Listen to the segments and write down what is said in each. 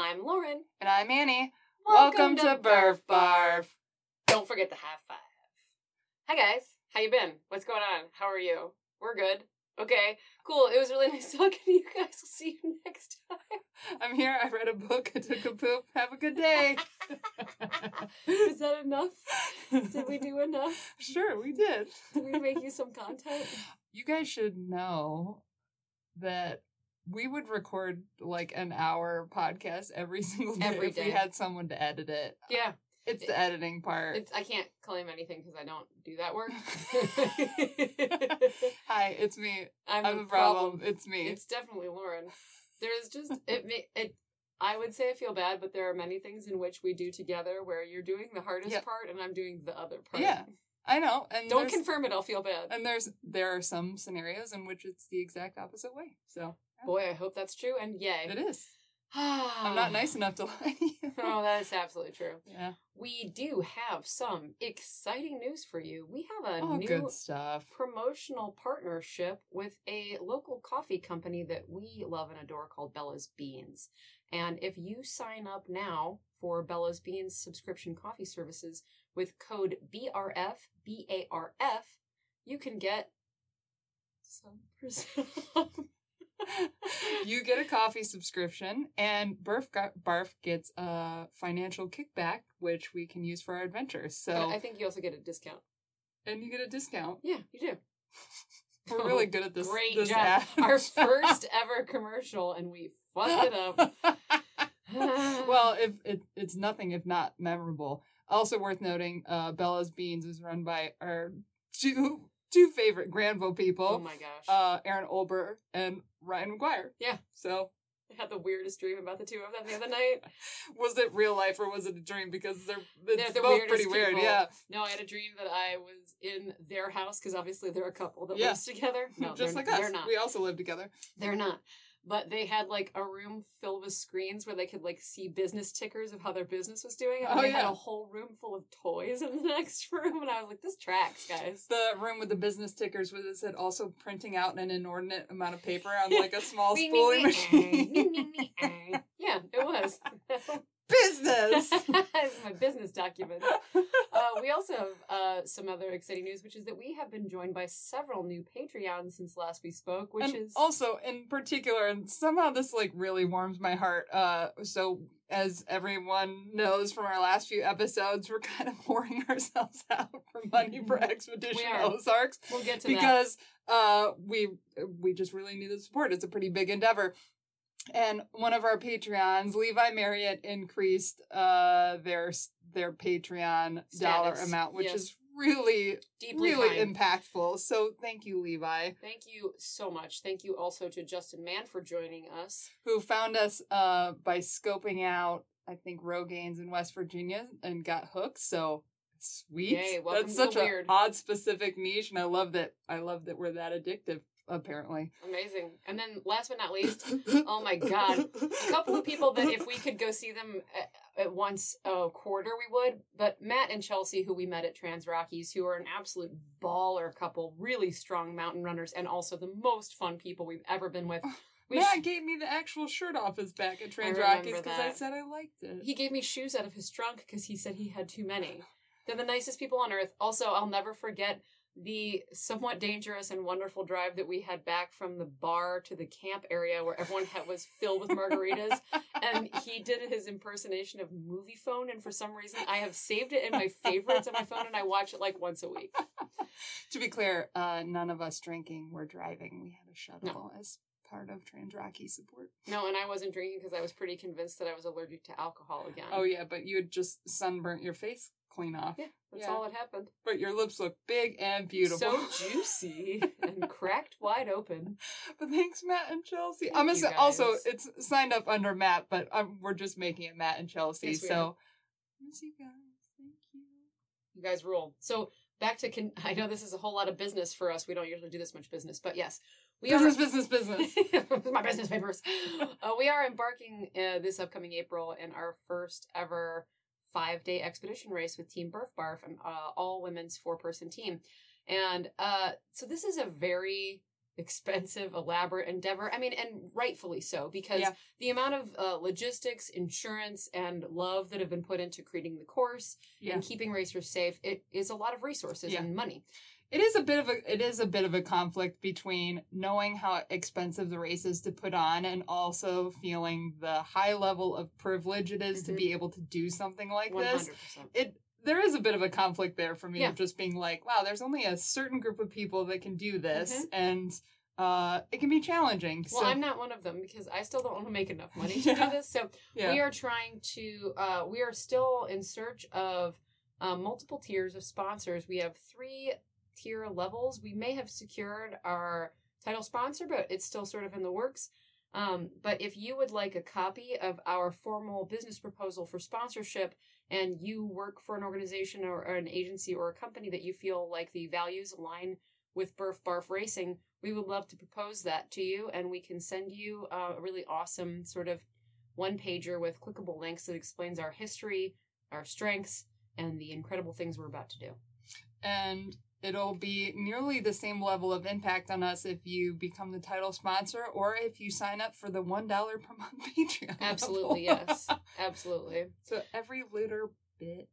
I'm Lauren. And I'm Annie. Welcome, to Burf Barf. Don't forget the high five. Hi guys, how you been? What's going on? How are you? We're good. Okay, cool. It was really nice talking to you guys. We'll see you next time. I'm here. I read a book. I took a poop. Have a good day. Is that enough? Did we do enough? Sure, we did. Did we make you some content? You guys should know that we would record like an hour podcast every single day Every if day. we had someone to edit it. Yeah, It's the editing part. it's, I can't claim anything because I don't do that work. Hi, it's me. I'm, I'm the the problem. It's me. It's definitely Lauren. There's just it. ma- It. I would say I feel bad, but there are many things in which we do together where you're doing the hardest Yep. part and I'm doing the other part. Yeah. I know. And Don't confirm it. I'll feel bad. And there's there are some scenarios in which it's the exact opposite way. So Boy, I hope that's true. And yay. it is. I'm not nice enough to lie to you. Oh, that is absolutely true. Yeah. We do have some exciting news for you. We have a Oh, new promotional partnership with a local coffee company that we love and adore called Bella's Beans. And if you sign up now for Bella's Beans subscription coffee services with code BRF, B A R F, you can get some percent. You get a coffee subscription, and Barf, Ga- Barf gets a financial kickback, which we can use for our adventures. So, I think you also get a discount. and you get a discount. Yeah, you do. We're really good at this. Great this job. ad. Our first ever commercial, and we fucked it up. well, if it, it's nothing if not memorable. Also worth noting, uh, Bella's Beans is run by our two two favorite Granville people, oh my gosh. uh, Aaron Olber and Ryan McGuire. Yeah. So, I had the weirdest dream about the two of them the other night. was it real life or was it a dream? Because they're it's They're the both pretty weird. people. Yeah. No, I had a dream that I was in their house because obviously they're a couple that Yeah. lives together. No, Just like us. they're not. We also live together. They're not. But they had like a room filled with screens where they could like see business tickers of how their business was doing. And Oh, they had a whole room full of toys in the next room. And I was like, this tracks, guys. The room with the business tickers was it said also printing out an inordinate amount of paper on like a small Me, me, spoolie machine. eh, me, eh. yeah, it was. Business. my business document. Uh, we also have uh, some other exciting news, which is that we have been joined by several new Patreons since last we spoke, which and is also in particular and somehow this like really warms my heart uh so as everyone knows from our last few episodes we're kind of pouring ourselves out for money for expedition We ozarks we'll get to that. because uh we we just really need the support it's a pretty big endeavor and one of our patreons levi marriott increased uh their their patreon dollar amount which yes. is really Deeply really kind. impactful so thank you levi Thank you so much. Thank you also to Justin Mann for joining us. who found us uh by scoping out I think Rogaines in West Virginia and got hooked. So sweet. Yay, That's such a weird. odd specific niche, and I love that. I love that we're that addictive. Apparently. Amazing. And then last but not least, oh my God. a couple of people that if we could go see them at, at once a quarter, we would. But Matt and Chelsea, who we met at Trans Rockies, who are an absolute baller couple, really strong mountain runners, and also the most fun people we've ever been with. We Matt sh- gave me the actual shirt off his back at Trans Rockies because I said I liked it. he gave me shoes out of his trunk because he said he had too many. They're the nicest people on earth. Also, I'll never forget the somewhat dangerous and wonderful drive that we had back from the bar to the camp area where everyone had, was filled with margaritas. and he did his impersonation of Moviefone and for some reason i have saved it in my favorites on my phone and i watch it like once a week to be clear, uh, none of us drinking were driving. We had a shuttle as part of Trans Rocky support. no and i wasn't drinking because i was pretty convinced that i was allergic to alcohol again Oh yeah, but you had just sunburnt your face clean off. yeah that's Yeah. all that happened But your lips look big and beautiful. so juicy and cracked wide open But thanks, Matt and Chelsea. Thank I'm you, gonna say, also it's signed up under Matt, but um, we're just making it Matt and Chelsea. Yes, so miss you guys. Thank you. you guys rule so back to con- i know this is a whole lot of business for us we don't usually do this much business but yes we business, are business, business. my business papers. Uh, we are embarking uh, this upcoming April in our first ever five day expedition race with Team Burf Barf, an uh, all women's four person team. And uh, so this is a very expensive, elaborate endeavor. I mean, and rightfully so, because Yeah. the amount of uh, logistics, insurance, and love that have been put into creating the course Yeah. and keeping racers safe, it is a lot of resources Yeah. and money. It is a bit of a it is a bit of a conflict between knowing how expensive the race is to put on and also feeling the high level of privilege it is to Mhm. be able to do something like this. hundred percent. It there is a bit of a conflict there for me Yeah. of just being like, wow, there's only a certain group of people that can do this Mhm. and uh it can be challenging. Well, so I'm not one of them because I still don't want to make enough money to Yeah. do this. So yeah. we are trying to. Uh, we are still in search of uh, multiple tiers of sponsors. We have three tier levels. We may have secured our title sponsor, but it's still sort of in the works. Um, but if you would like a copy of our formal business proposal for sponsorship and you work for an organization or, or an agency or a company that you feel like the values align with Burf Barf Racing, we would love to propose that to you and we can send you a really awesome sort of one pager with clickable links that explains our history, our strengths, and the incredible things we're about to do. and it'll be nearly the same level of impact on us if you become the title sponsor or if you sign up for the one dollar per month Patreon. Absolutely, yes. Absolutely. so every little bit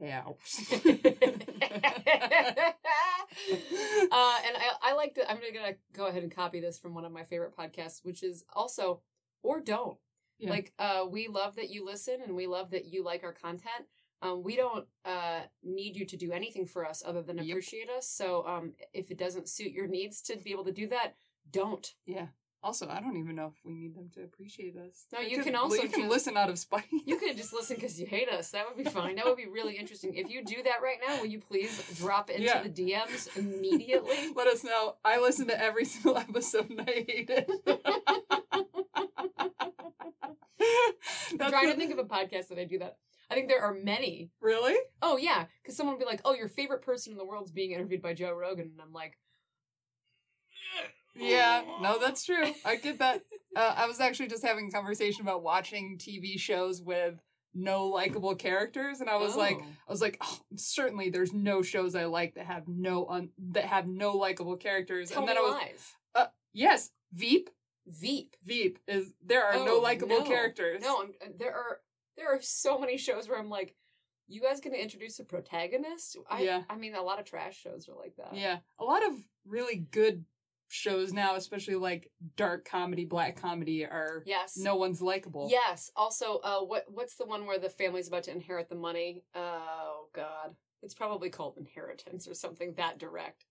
helps. uh, and I, I like to, I'm gonna go ahead and copy this from one of my favorite podcasts, which is also, or don't. Yeah. Like, uh, we love that you listen and we love that you like our content. Um, we don't uh, need you to do anything for us other than Yep. appreciate us. So um, if it doesn't suit your needs to be able to do that, don't. yeah. Also, I don't even know if we need them to appreciate us. No, you could- can also you can just- listen out of spite. You can just listen because you hate us. That would be fine. That would be really interesting. If you do that right now, will you please drop into Yeah. the DMs immediately? Let us know. I listen to every single episode and I hate it. I'm trying to think of a podcast that I do that. I think there are many. Really? Oh yeah, because someone will be like, "Oh, your favorite person in the world is being interviewed by Joe Rogan," and I'm like, Yeah, no, that's true. I get that. Uh, I was actually just having a conversation about watching TV shows with no likable characters, and I was like, "Oh." I was like, oh, certainly there's no shows I like that have no un- that have no likable characters. Tell and then I was, lies. yes, Veep, Veep. Veep is there are no Oh, likable no. characters. No, I'm, there are there are so many shows where I'm like, "You guys gonna introduce a protagonist?" I, Yeah. I mean, a lot of trash shows are like that. Yeah, a lot of really good shows now, especially like dark comedy, black comedy, are Yes. no one's likable. Yes. Also, uh, what what's the one where the family's about to inherit the money? Oh God, it's probably called Inheritance or something that direct.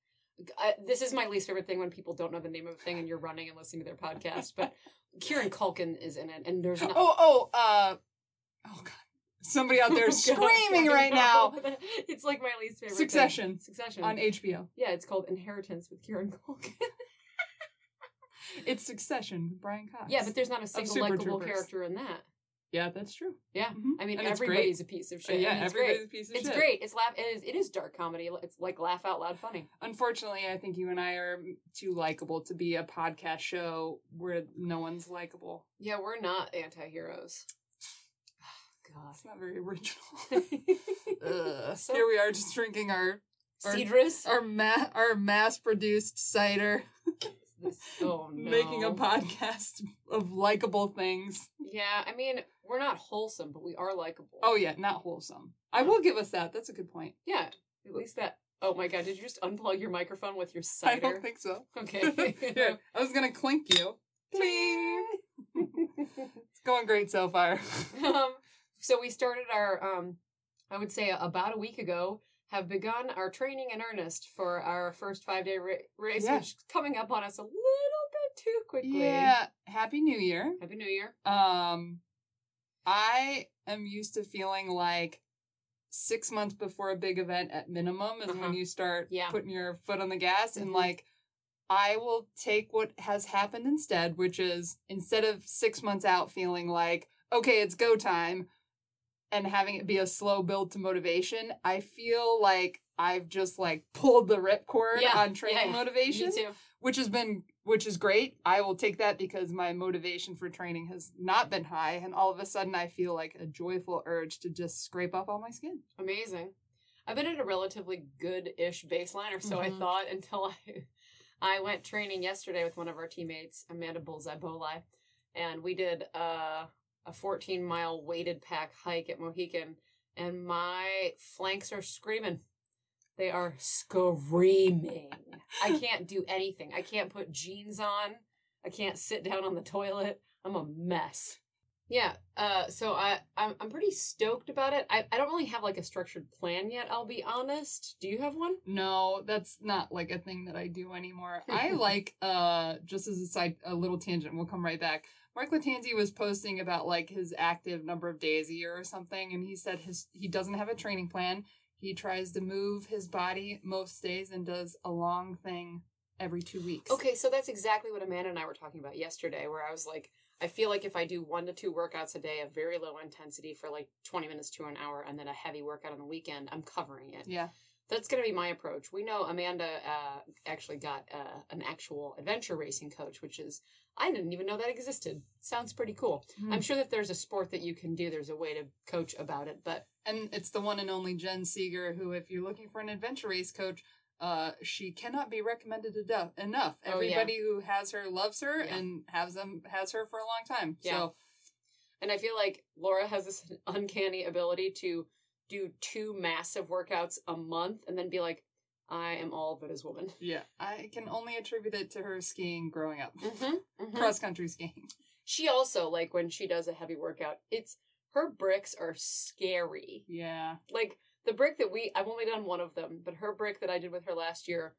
I, this is my least favorite thing when people don't know the name of a thing and you're running and listening to their podcast. But Kieran Culkin is in it, and there's not. Oh, oh, uh, oh god, somebody out there God, screaming I right now. It's like my least favorite. thing. Succession. Succession. on HBO. yeah, it's called Inheritance with Kieran Culkin. It's Succession with Brian Cox. yeah, but there's not a single likable character in that. yeah, that's true. Yeah, Mhm. I mean And everybody's a piece of Uh, shit. yeah, and it's great. everybody's a piece of It's shit. great. It's laugh. It is, it is dark comedy. It's like laugh out loud funny. Unfortunately, I think you and I are too likable to be a podcast show where no one's likable. Yeah, we're not anti-heroes. God. That's not very original. So- Here we are, just drinking our our Cedrus. our ma- our mass produced cider, This- oh no. making a podcast of likable things. Yeah, I mean, we're not wholesome, but we are likable. Oh yeah, not wholesome. I will give us that. That's a good point. yeah. At least that. Oh my god! Did you just unplug your microphone with your cider? I don't think so. Okay. Here, I was gonna clink you. Cling. It's going great so far. um, so we started our, um, I would say about a week ago, have begun our training in earnest for our first five day ra- race, Yeah. which is coming up on us a little bit too quickly. Yeah. Happy New Year. Happy New Year. Um, I am used to feeling like six months before a big event at minimum is Uh-huh. when you start Yeah. putting your foot on the gas and Mhm. like I will take what has happened instead, which is instead of six months out feeling like, okay, it's go time and having it be a slow build to motivation, I feel like I've just like pulled the ripcord Yeah, on training yeah, motivation which has been which is great. I will take that because my motivation for training has not been high and all of a sudden I feel like a joyful urge to just scrape off all my skin. Amazing. I've been at a relatively good-ish baseline, or so I Mhm. thought, until I I went training yesterday with one of our teammates, Amanda Bullseye Bolai, and we did uh, a 14 mile weighted pack hike at Mohican, and my flanks are screaming. They are screaming. I can't do anything. I can't put jeans on. I can't sit down on the toilet. I'm a mess. Yeah, uh, so I I'm, I'm pretty stoked about it. I, I don't really have like a structured plan yet. I'll be honest. Do you have one? No, that's not like a thing that I do anymore. I like uh just as a side a little tangent, we'll come right back. Mark Latanzi was posting about like his active number of days a year or something, and he said his he doesn't have a training plan. He tries to move his body most days and does a long thing every two weeks. Okay, so that's exactly what Amanda and I were talking about yesterday, where I was like, I feel like if I do one to two workouts a day of very low intensity for like 20 minutes to an hour and then a heavy workout on the weekend, I'm covering it. Yeah. That's going to be my approach. We know Amanda uh, actually got uh, an actual adventure racing coach, which is, I didn't even know that existed. Sounds pretty cool. Hmm. I'm sure that there's a sport that you can do, there's a way to coach about it, but And it's the one and only Jen Segger, who, if you're looking for an adventure race coach, uh, she cannot be recommended enough. enough. Oh, yeah. Everybody who has her loves her Yeah. and has them has her for a long time. Yeah. So And I feel like Laura has this uncanny ability to do two massive workouts a month and then be like, I am all but as woman. yeah, I can only attribute it to her skiing growing up, Mm-hmm, cross country skiing. She also, like, when she does a heavy workout, it's her bricks are scary. Yeah. Like, the brick that we, I've only done one of them, but her brick that I did with her last year,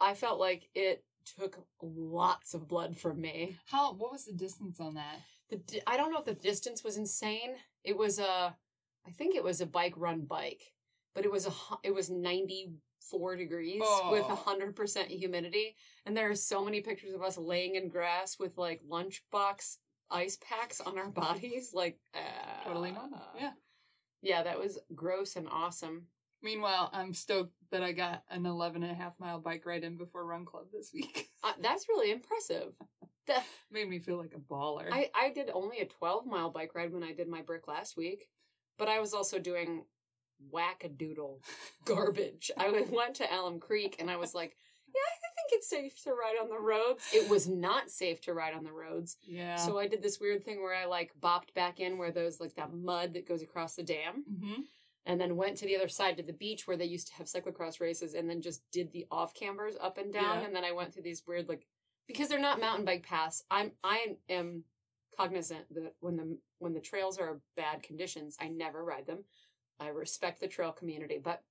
I felt like it took lots of blood from me. How? What was the distance on that? The di- I don't know if the distance was insane. It was a, I think it was a bike run bike, but it was a it was ninety four degrees with Oh. a hundred percent humidity, and there are so many pictures of us laying in grass with like lunchbox ice packs on our bodies, like uh, Totally normal. Yeah. yeah, that was gross and awesome. Meanwhile, I'm stoked that I got an 11 and a half mile bike ride in before Run Club this week. Uh, that's really impressive. The- Made me feel like a baller. I, I did only a 12 mile bike ride when I did my brick last week, but I was also doing wackadoodle garbage. I went- to Elm Creek and I was like, yeah, I think it's safe to ride on the roads. It was not safe to ride on the roads. yeah. So I did this weird thing where I like bopped back in where those like that mud that goes across the dam hmm and then went to the other side to the beach where they used to have cyclocross races and then just did the off cambers up and down Yeah. and then I went through these weird like because they're not mountain bike paths I'm I am cognizant that when the when the trails are bad conditions I never ride them I respect the trail community but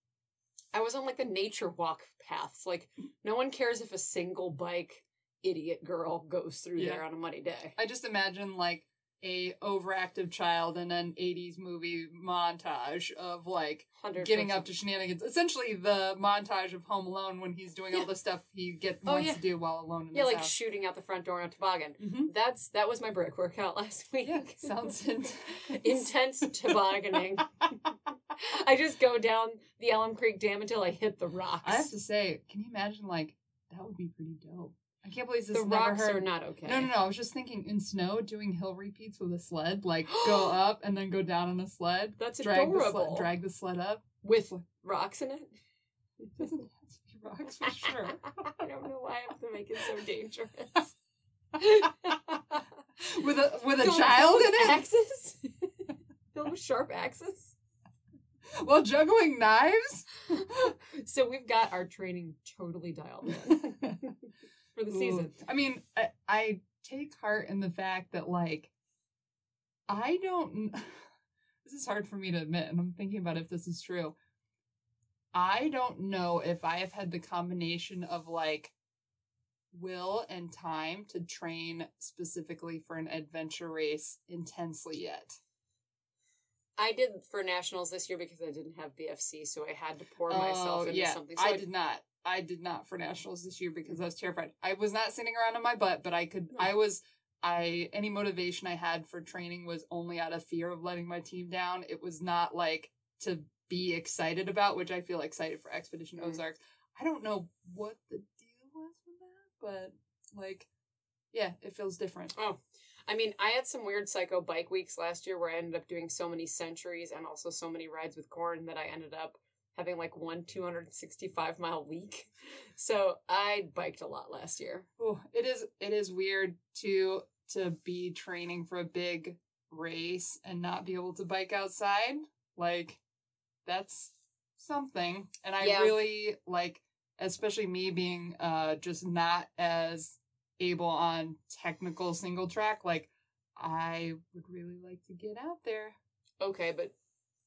I was on like the nature walk paths like no one cares if a single bike idiot girl goes through Yeah. there on a muddy day I just imagine like a overactive child in an 80s movie montage of like 100 getting up to shenanigans. Essentially the montage of Home Alone when he's doing all Yeah. the stuff he get Oh, wants yeah. to do while alone in yeah like house. shooting out the front door on a toboggan hmm That's that was my brick workout last week. Yeah, sounds intense. intense tobogganing. I just go down the Elm Creek Dam until I hit the rocks. I have to say, can you imagine like that would be pretty dope. I can't believe this the never rocks heard. are not okay. No, no, no. I was just thinking in snow doing hill repeats with a sled, like go up and then go down on a sled. That's drag the adorable. sled, drag the sled up. With rocks in it. It doesn't have to be rocks for sure. I don't know why I have to make it so dangerous. with a with a child in it, Axes. Filled with sharp axes. while juggling knives. So we've got our training totally dialed in for the season. Ooh. I mean, I, I take heart in the fact that like I don't. This is hard for me to admit, and I'm thinking about if this is true. I don't know if I have had the combination of like will and time to train specifically for an adventure race intensely yet. I did for nationals this year because I didn't have BFC, so I had to pour myself into something. So Oh, I did not. I did not for nationals this year because I was terrified. I was not sitting around on my butt, but I could. No. I was. I any motivation I had for training was only out of fear of letting my team down. It was not like to be excited about, which I feel excited for Expedition Mm. Ozarks. I don't know what the deal was with that, but like, yeah, it feels different. Oh, I mean, I had some weird psycho bike weeks last year where I ended up doing so many centuries and also so many rides with corn that I ended up having like one 265 mile week. So I biked a lot last year. Oh, it is it is weird to to be training for a big race and not be able to bike outside. Like that's something. And I Yeah. really like especially me being uh just not as able on technical single track like I would really like to get out there. Okay, but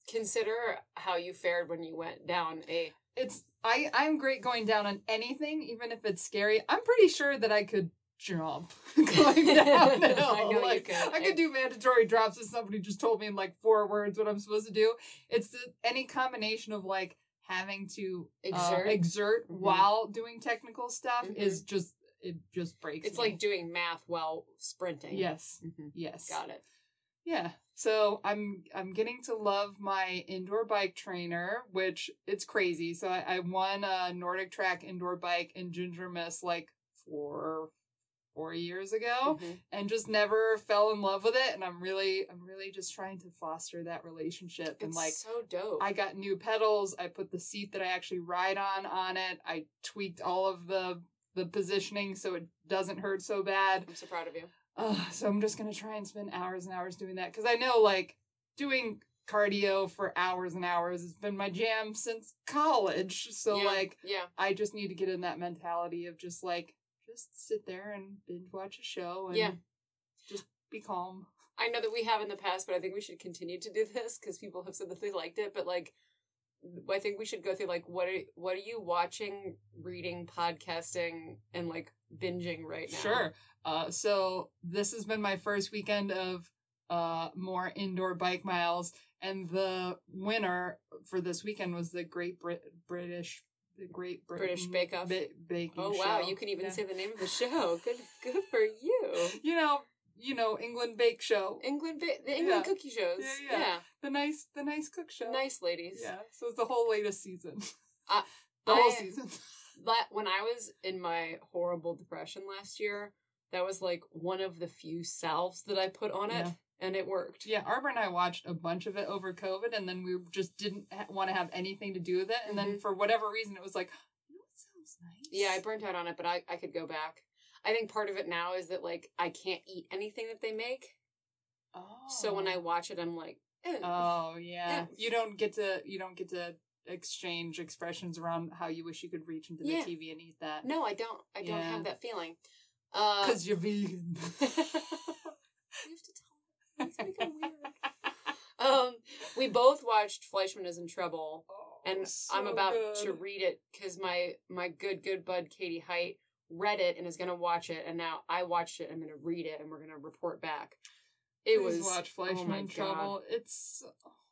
consider how you fared when you went down a. It's I I'm great going down on anything even if it's scary. I'm pretty sure that I could jump going down. I know you like, could. I could do mandatory drops if somebody just told me in like four words what I'm supposed to do. It's the, any combination of like having to uh, Exert. exert Mhm. while doing technical stuff Mhm. is just it just breaks. It's me. like doing math while sprinting. yes, hmm yes, Got it. yeah. So I'm I'm getting to love my indoor bike trainer, which it's crazy. So I, I won a NordicTrack indoor bike in Ginger Miss like four four years ago Mhm. and just never fell in love with it. And I'm really I'm really just trying to foster that relationship. and like so dope. I got new pedals. I put the seat that I actually ride on on it. I tweaked all of the the positioning so it doesn't hurt so bad. I'm so proud of you. Uh, so I'm just gonna try and spend hours and hours doing that because I know like doing cardio for hours and hours has been my jam since college. So yeah. like yeah. I just need to get in that mentality of just like just sit there and binge watch a show and Yeah. just be calm. I know that we have in the past, but I think we should continue to do this because people have said that they liked it. But like, I think we should go through like what are what are you watching, reading, podcasting, and like binging right now? Sure. Uh, so this has been my first weekend of uh more indoor bike miles, and the winner for this weekend was the Great Brit British. The Great Britain British Bake Off. ba- Oh wow, show. you can even Yeah. say the name of the show. Good, good for you. you know, you know, England Bake Show, England, ba- the England Yeah. cookie shows. Yeah, yeah. the nice, the nice cook show. nice ladies. Yeah, so it's the whole latest season. I- the whole season. That when I was in my horrible depression last year, that was like one of the few salves that I put on it, Yeah. and it worked. Yeah, Arbor and I watched a bunch of it over COVID, and then we just didn't ha- want to have anything to do with it. And then Mhm. for whatever reason, it was like, you know, it sounds nice. Yeah, I burnt out on it, but I, I could go back. I think part of it now is that like I can't eat anything that they make. Oh. So when I watch it, I'm like, eh. Oh yeah. Yeah. You don't get to you don't get to exchange expressions around how you wish you could reach into the TV and eat that. no, I don't. I don't Yeah. have that feeling. Uh, Because you're vegan. you have to tell. It's become weird. Um, we both watched Fleishman is in Trouble, and I'm so about to read it because my my good good bud Katie Height read it and is gonna watch it, and now I watched it. I'm gonna read it, and we're gonna report back. It Please was watch oh Fleishman my in Trouble. It's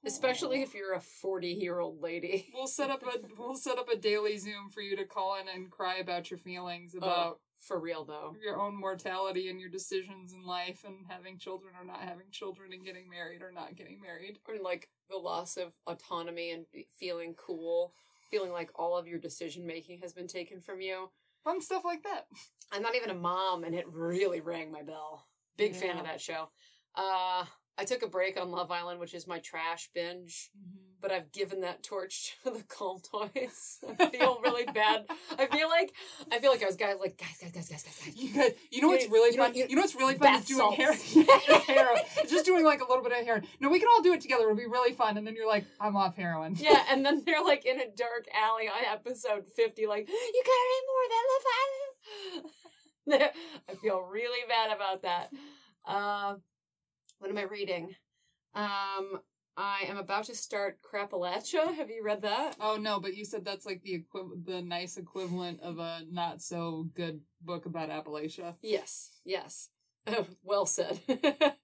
especially oh. if you're a 40 year old lady. we'll set up a we'll set up a daily Zoom for you to call in and cry about your feelings oh, about Oh, for real though. your own mortality and your decisions in life and having children or not having children and getting married or not getting married. Or like the loss of autonomy and feeling cool, feeling like all of your decision making has been taken from you. Fun stuff like that. I'm not even a mom, and it really rang my bell. Big fan of that show. Uh, I took a break on Love Island, which is my trash binge, but I've given that torch to the Calm Toys. I feel really bad. I feel like I feel like I was guys like guys, guys, guys, guys, guys, guys. You guys, you know what's really you know- fun? you- You know what's really fun is doing hair. hair. Just doing like a little bit of hair. No, we can all do it together. It'll be really fun. And then you're like, I'm off heroin. Yeah, and then they're like in a dark alley on episode 50, like, you got any more of that Love Island? I feel really bad about that. Uh, what am I reading? Um, I am about to start Crapalachia. Have you read that? Oh no, but you said that's like the equiv- the nice equivalent of a not so good book about Appalachia. Yes, yes. Oh, well said.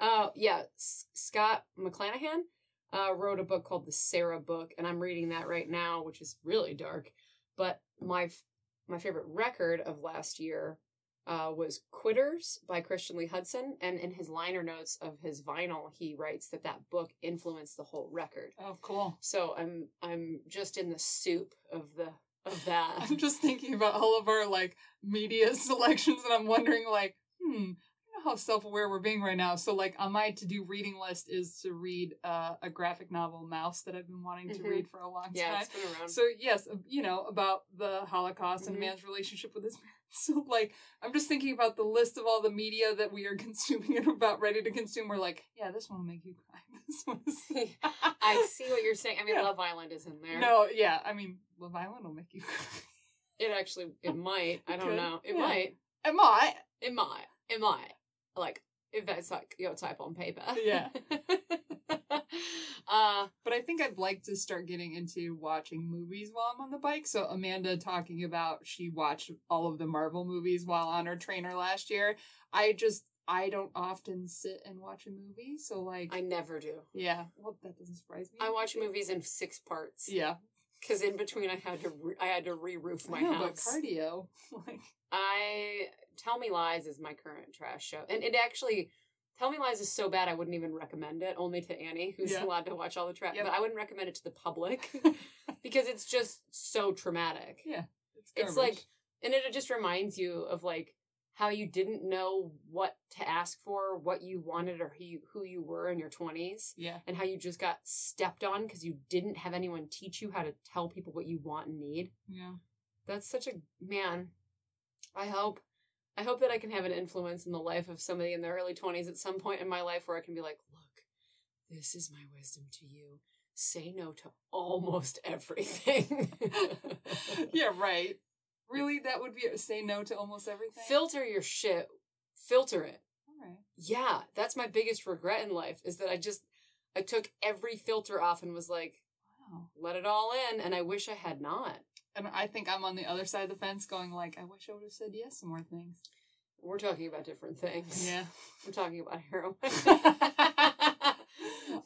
uh, yeah, S- Scott McClanahan uh, wrote a book called The Sarah Book, and I'm reading that right now, which is really dark. But my f- my favorite record of last year uh, was Quitters by Christian Lee Hutson, and in his liner notes of his vinyl, he writes that that book influenced the whole record. Oh, cool. So I'm I'm just in the soup of the of that. I'm just thinking about all of our like media selections, and I'm wondering like, hmm, I don't know how self aware we're being right now. So, like, on my to do reading list is to read uh, a graphic novel, Maus, that I've been wanting to Mhm. read for a long Yeah, time. it's been around. So yes, uh, you know about the Holocaust and Mhm. a man's relationship with his parents. So like, I'm just thinking about the list of all the media that we are consuming and about ready to consume. We're like, yeah, this one will make you cry. This one is. I see what you're saying. I mean, Yeah. Love Island is in there. No, yeah, I mean, Love Island will make you cry. It actually, it might. I don't could, know. It yeah. might. Am I? It might. It might. Like, if that's like your type on paper. Yeah. uh, But I think I'd like to start getting into watching movies while I'm on the bike. So Amanda talking about she watched all of the Marvel movies while on her trainer last year. I just I don't often sit and watch a movie, so like I never do. yeah, well that doesn't surprise me. I watch movies in six parts. Yeah, Because in between, I had to re- I had to re-roof my I know, house. but cardio like I Tell Me Lies is my current trash show, and it actually Tell Me Lies is so bad I wouldn't even recommend it. Only to Annie, who's Yeah. allowed to watch all the trash. Yep. But I wouldn't recommend it to the public because it's just so traumatic. yeah, It's like, and it just reminds you of like how you didn't know what to ask for, what you wanted, or who you, who you were in your twenties, yeah, and how you just got stepped on because you didn't have anyone teach you how to tell people what you want and need yeah. that's such a man i hope i hope that i can have an influence in the life of somebody in their early 20s at some point in my life where i can be like look this is my wisdom to you say no to almost everything yeah, right. Really, that would be say no to almost everything. filter your shit filter it All right. yeah that's my biggest regret in life is that i just i took every filter off and was like Wow. let it all in and i wish i had not And I think I'm on the other side of the fence, going like, I wish I would have said yes to more things. we're talking about different things Yeah. We're talking about heroin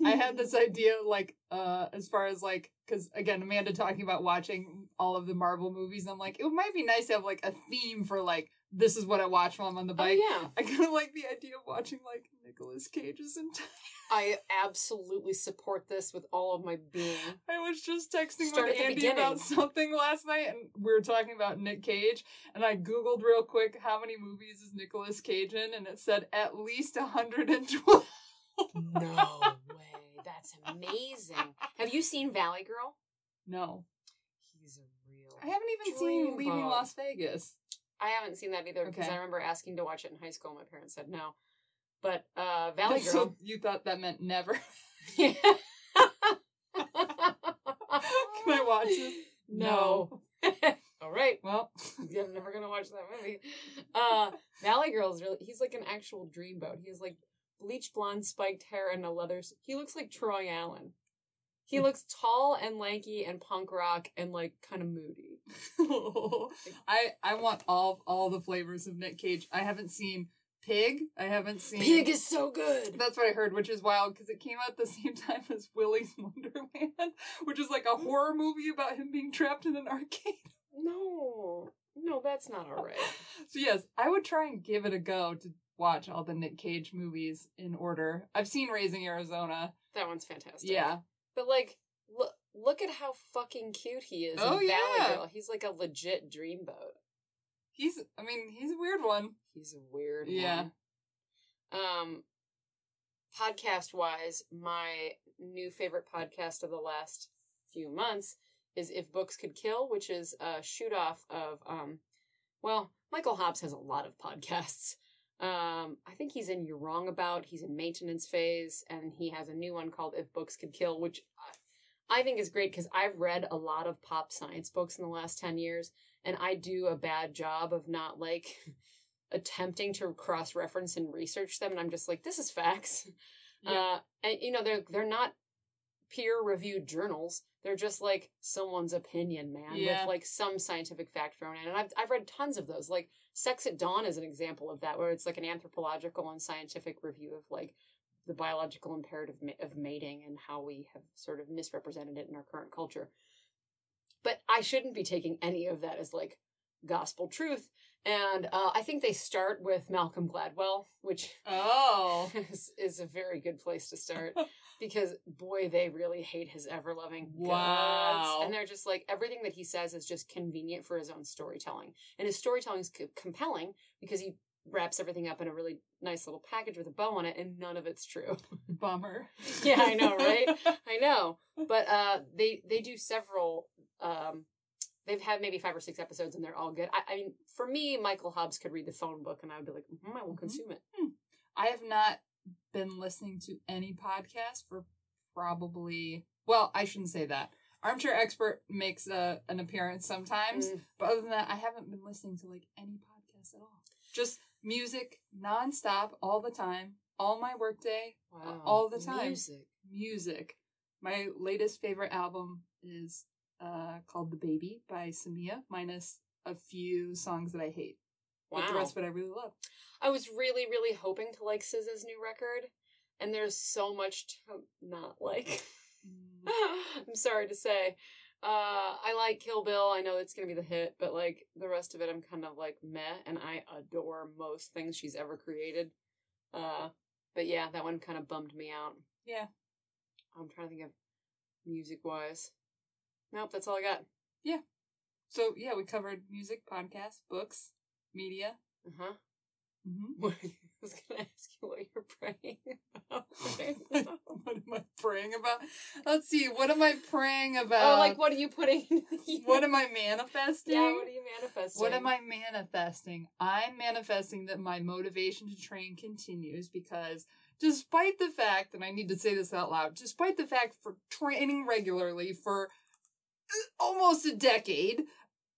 I had this idea, like, uh, as far as like, because again, Amanda talking about watching all of the Marvel movies, I'm like, it might be nice to have like a theme for like, this is what I watch while I'm on the bike. Oh, bike. yeah. I kind of like the idea of watching like Nicolas Cage's entire. I absolutely support this with all of my being. I was just texting Start with Andy about something last night, and we were talking about Nick Cage, and I googled real quick how many movies is Nicolas Cage in, and it said at least 112. No way. That's amazing. Have you seen Valley Girl? No, He's a real. I haven't even seen Leaving Las Vegas. I haven't seen that either because Okay. I remember asking to watch it in high school. My parents said no. But uh, Valley So Girl. you thought that meant never? Can Can I watch it? No. all right. Well, I'm never gonna watch that movie. Uh, Valley Girl is really. He's like an actual dreamboat. He has like bleach blonde spiked hair and a leather. He looks like Troy Allen. He looks tall and lanky and punk rock and like kind of moody. I I want all all the flavors of Nick Cage. I haven't seen Pig. I haven't seen Pig is so good. That's what I heard, which is wild because it came out the same time as Willy's Wonderland, which is like a horror movie about him being trapped in an arcade. No, no, that's not all right. So yes, I would try and give it a go to watch all the Nick Cage movies in order. I've seen Raising Arizona. That one's fantastic. Yeah. but like, look, look at how fucking cute he is. Oh, in Valley yeah. Girl. He's like a legit dreamboat. He's I mean, he's a weird one. He's a weird Yeah. one. Um podcast wise, my new favorite podcast of the last few months is If Books Could Kill, which is a shoot off of um well, Michael Hobbs has a lot of podcasts. Um, I think he's in You're Wrong About, he's in maintenance phase, and he has a new one called If Books Could Kill, which I, think is great because I've read a lot of pop science books in the last 10 years, and I do a bad job of not like attempting to cross reference and research them, and I'm just like, this is facts. Yeah. Uh, and you know, they're they're not peer reviewed journals. They're just like someone's opinion, man, Yeah. with like some scientific fact thrown in. And I've I've read tons of those. Like Sex at Dawn is an example of that, where it's like an anthropological and scientific review of like the biological imperative of mating and how we have sort of misrepresented it in our current culture. But I shouldn't be taking any of that as like gospel truth. And uh, I think they start with Malcolm Gladwell, which Oh. is, is a very good place to start because boy, they really hate his ever loving Wow. guts, and they're just like everything that he says is just convenient for his own storytelling, and his storytelling is co- compelling because he wraps everything up in a really nice little package with a bow on it, and none of it's true. Bummer. yeah, I know, right? I know. But uh, they they do several. Um, they've had maybe five or six episodes, and they're all good. I, I mean, for me, Michael Hobbs could read the phone book, and I would be like, mm I will Mhm. consume it. I have not been listening to any podcast for probably. Well, I shouldn't say that. Armchair Expert makes a, an appearance sometimes, Mm. but other than that, I haven't been listening to like any podcast at all. Just music nonstop all the time, all my workday, Wow, all the time. Music. music. My latest favorite album is uh, called The Baby by Samia, minus a few songs that I hate. Wow. But the rest of it I really love. I was really, really hoping to like SZA's new record, and there's so much to not like. Mm. I'm sorry to say. Uh, I like Kill Bill. I know it's gonna be the hit, but like the rest of it, I'm kind of like meh. And I adore most things she's ever created. Uh, but yeah, that one kind of bummed me out. Yeah. I'm trying to think of music wise. Nope, that's all I got. Yeah. So yeah, we covered music, podcasts, books, media. Uh huh. Mm-hmm. I was gonna ask you what you're praying about. what am I praying about? Let's see. What am I praying about? oh, like what are you putting? What am I manifesting? Yeah, what are you manifesting? What am I manifesting? I'm manifesting that my motivation to train continues because despite the fact, and I need to say this out loud, despite the fact for training regularly for uh, almost a decade,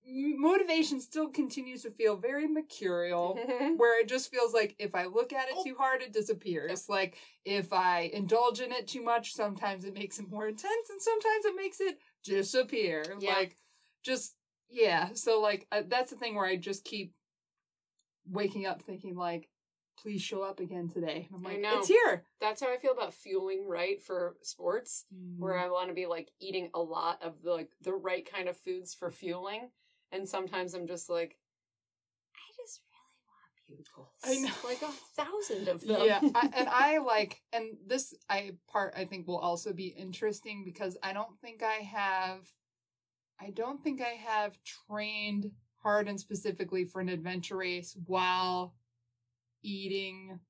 motivation still continues to feel very mercurial. Where it just feels like if I look at it Oh. too hard, it disappears. Like if I indulge in it too much, sometimes it makes it more intense, and sometimes it makes it disappear. Yeah. Like just yeah. So like uh, that's the thing where I just keep waking up thinking like, please show up again today. And I'm I like, know. it's here. That's how I feel about fueling right for sports, where Mm. I want to be like eating a lot of the like the right kind of foods for fueling, and sometimes I'm just like, I just really. I know. like a thousand of them. Yeah, I, and I like, and this I part I think will also be interesting because I don't think I have, I don't think I have trained hard and specifically for an adventure race while eating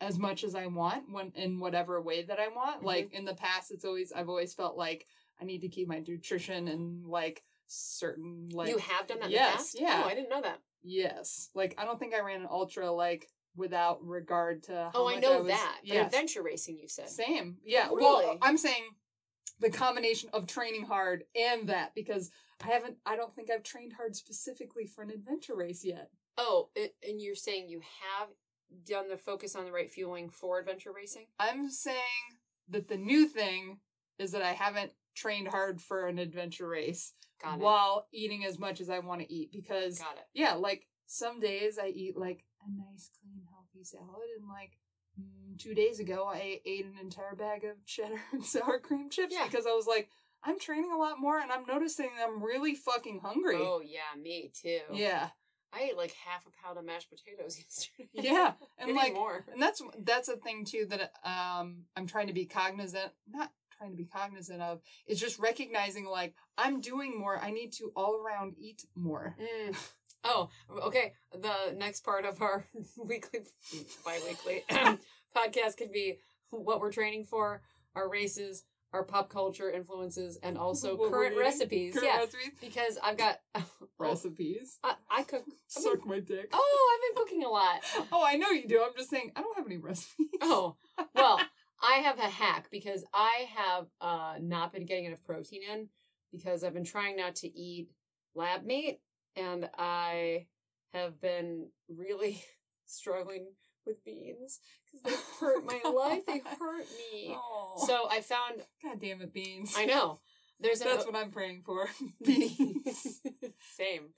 as much as I want when in whatever way that I want. Mhm. Like in the past, it's always I've always felt like I need to keep my nutrition and like certain like you have done that. Yes, the past? Oh, yeah. Oh, I didn't know that. Yes. Like I don't think I ran an ultra like without regard to how Oh, I know was- that. But adventure racing, you said. Same. Yeah. Really? Well, I'm saying the combination of training hard and that because I haven't I don't think I've trained hard specifically for an adventure race yet. Oh, it, and you're saying you have done the focus on the right fueling for adventure racing? I'm saying that the new thing is that I haven't trained hard for an adventure race. While eating as much as I want to eat because Got it. yeah, like some days I eat like a nice, clean, healthy salad, and like mm, two days ago I ate an entire bag of cheddar and sour cream chips Yeah. because I was like, I'm training a lot more, and I'm noticing I'm really fucking hungry. Oh yeah, me too. Yeah, I ate like half a pound of mashed potatoes yesterday. yeah, and Maybe like, more. and that's that's a thing too that um I'm trying to be cognizant, not trying to be cognizant of. Is just recognizing like I'm doing more. I need to all around eat more. Mm. Oh, okay. The next part of our weekly, bi-weekly podcast could be what we're training for, our races, our pop culture influences, and also What current recipes. Current yeah, recipes. because I've got. Oh, Recipes. I, I cook. I've been- Suck my dick. oh, I've been cooking a lot. Oh, I know you do. I'm just saying, I don't have any recipes. Oh, well, I have a hack because I have uh, not been getting enough protein in because I've been trying not to eat lab meat and I have been really struggling with beans because they hurt my life. They hurt me. Oh. So I found, God damn it, beans. I know, there's. That's what I'm praying for. beans. Same.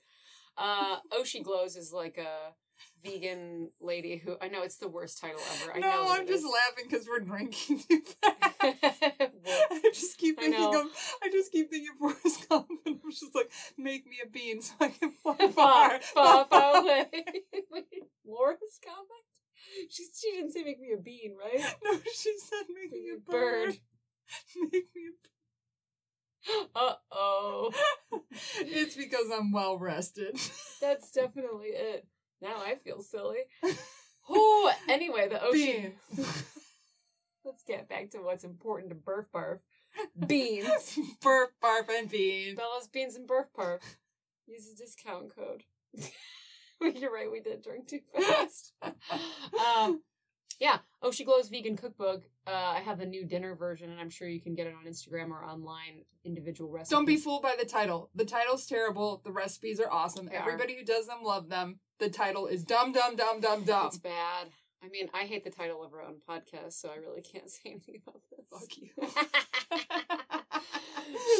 Uh, Oshi Glows is like a vegan lady who I know it's the worst title ever. I know no, that I'm just is. laughing because we're drinking too fast. I just keep thinking know. of. I just keep thinking of Forrest Gump, and I'm just like, make me a bean so I can fly far, far, far, away. Laura's comment? She, she didn't say make me a bean, right? No, she said make me a Bird. bird. Make me a Uh oh. it's because I'm well rested. That's definitely it. Now I feel silly. Anyway, the ocean. Let's get back to what's important to Burf Barf. Beans. Burp, barf, and beans. Bella's Beans and Burf Barf. Use a discount code. You're right, we did drink too fast. um, yeah. Oh, she glows vegan cookbook. Uh, I have the new dinner version, and I'm sure you can get it on Instagram or online. Individual recipes. Don't be fooled by the title. The title's terrible. The recipes are awesome. They are. Everybody who does them love them. The title is Dumb, Dumb, Dumb, Dumb, Dumb. It's bad. I mean, I hate the title of our own podcast, so I really can't say anything about this. Fuck you.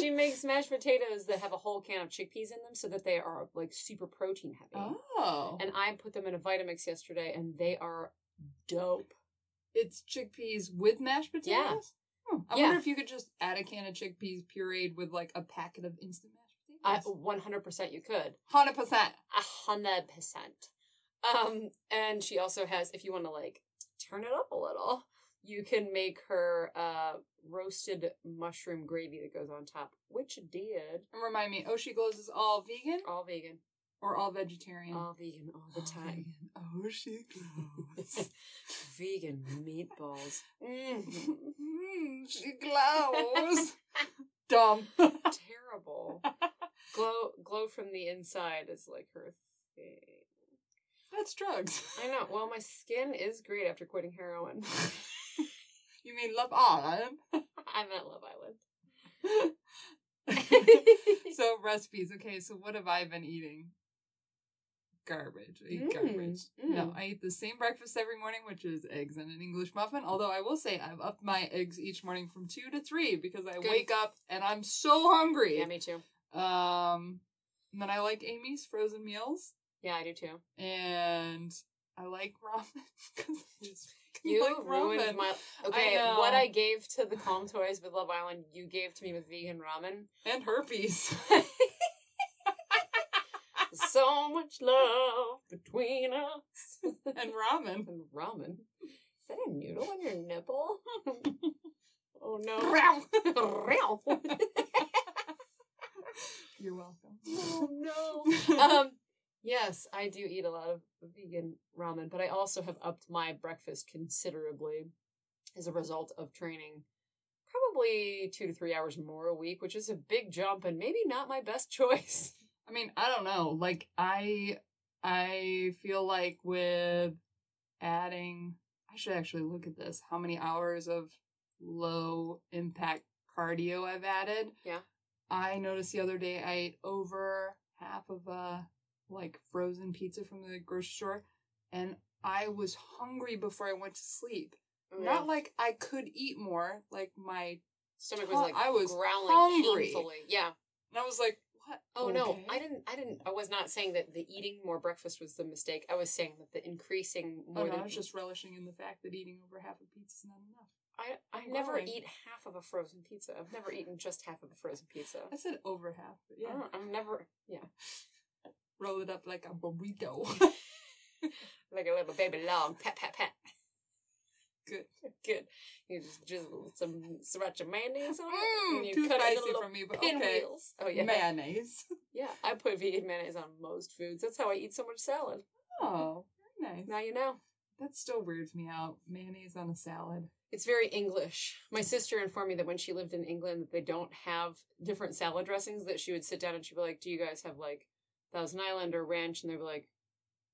she makes mashed potatoes that have a whole can of chickpeas in them so that they are like super protein heavy. Oh. And I put them in a Vitamix yesterday and they are dope. It's chickpeas with mashed potatoes? Yeah. Hmm. I yeah. wonder if you could just add a can of chickpeas pureed with like a packet of instant mashed potatoes. I, 100% you could. 100%. 100% hundred percent. Um, and she also has, if you want to like turn it up a little, you can make her uh roasted mushroom gravy that goes on top, which did. And remind me, Oshi Glows is all vegan All vegan, or all vegetarian? all vegan, all the time. Oshi Glows. vegan meatballs. Mm. Mm, she glows. Dumb. Terrible. Glow, glow from the inside is like her thing. That's drugs. I know. Well, my skin is great after quitting heroin. You mean Love Island? I meant Love Island. so recipes. Okay, so what have I been eating? Garbage. I eat Mm, garbage. mm. No, I eat the same breakfast every morning, which is eggs and an English muffin. Although I will say I've upped my eggs each morning from two to three because I Good. wake up and I'm so hungry. Yeah, me too. Um, and then I like Amy's frozen meals, Yeah, I do too. and I like ramen because I just You like ruined ramen. my. Okay, know. what I gave to the Calm Toys with Love Island, you gave to me with vegan ramen. and herpes. so much love between us. and ramen. And ramen. Is that a noodle on your nipple? oh no. You're welcome. oh no. Um, yes, I do eat a lot of vegan ramen, but I also have upped my breakfast considerably as a result of training. Probably two to three hours more a week, which is a big jump and maybe not my best choice. I mean, I don't know. Like I I feel like with adding I should actually look at this. How many hours of low impact cardio I've added. Yeah. I noticed the other day I ate over half of a like frozen pizza from the grocery store and I was hungry before I went to sleep. Oh, not like I could eat more, like my stomach was like I was growling hungry. painfully. Yeah. and I was like, what? Oh no, I didn't. I didn't. I was not saying that the eating more breakfast was the mistake. I was saying that the increasing Oh more no, than I was just relishing in the fact that eating over half a pizza is not enough. I, I I'm never growing. eat half of a frozen pizza. I've never eaten just half of a frozen pizza. I said over half, but yeah. Oh, I'm never, yeah, Roll it up like a burrito. like a little baby log. Pat, pat, pat. Good. Good. You just drizzle some sriracha mayonnaise on it, Mm, and you too cut spicy little for me, but pinwheels. okay. Oh yeah, Mayonnaise. yeah. I put vegan mayonnaise on most foods. That's how I eat so much salad. Oh, very nice. Now you know. That still weirds me out. Mayonnaise on a salad. It's very English. My sister informed me that when she lived in England, that they don't have different salad dressings. That she would sit down and she'd be like, "Do you guys have like Thousand Island or ranch?" And they'd be like,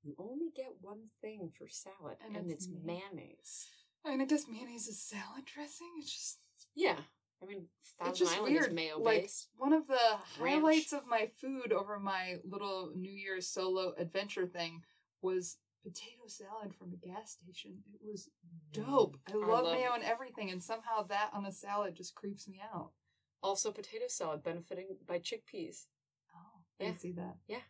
"You only get one thing for salad, And and, it's it's mayonnaise." I mean, I guess mayonnaise is salad dressing. It's just Yeah, I mean, Thousand it's just Island weird. is mayo like based. one of the Ranch. highlights of my food over my little New Year's solo adventure thing was potato salad from a gas station. It was dope. Mm. I love love mayo it. and everything, and somehow that on a salad just creeps me out. Also, potato salad benefiting by chickpeas. Oh, I Yeah. see that. Yeah.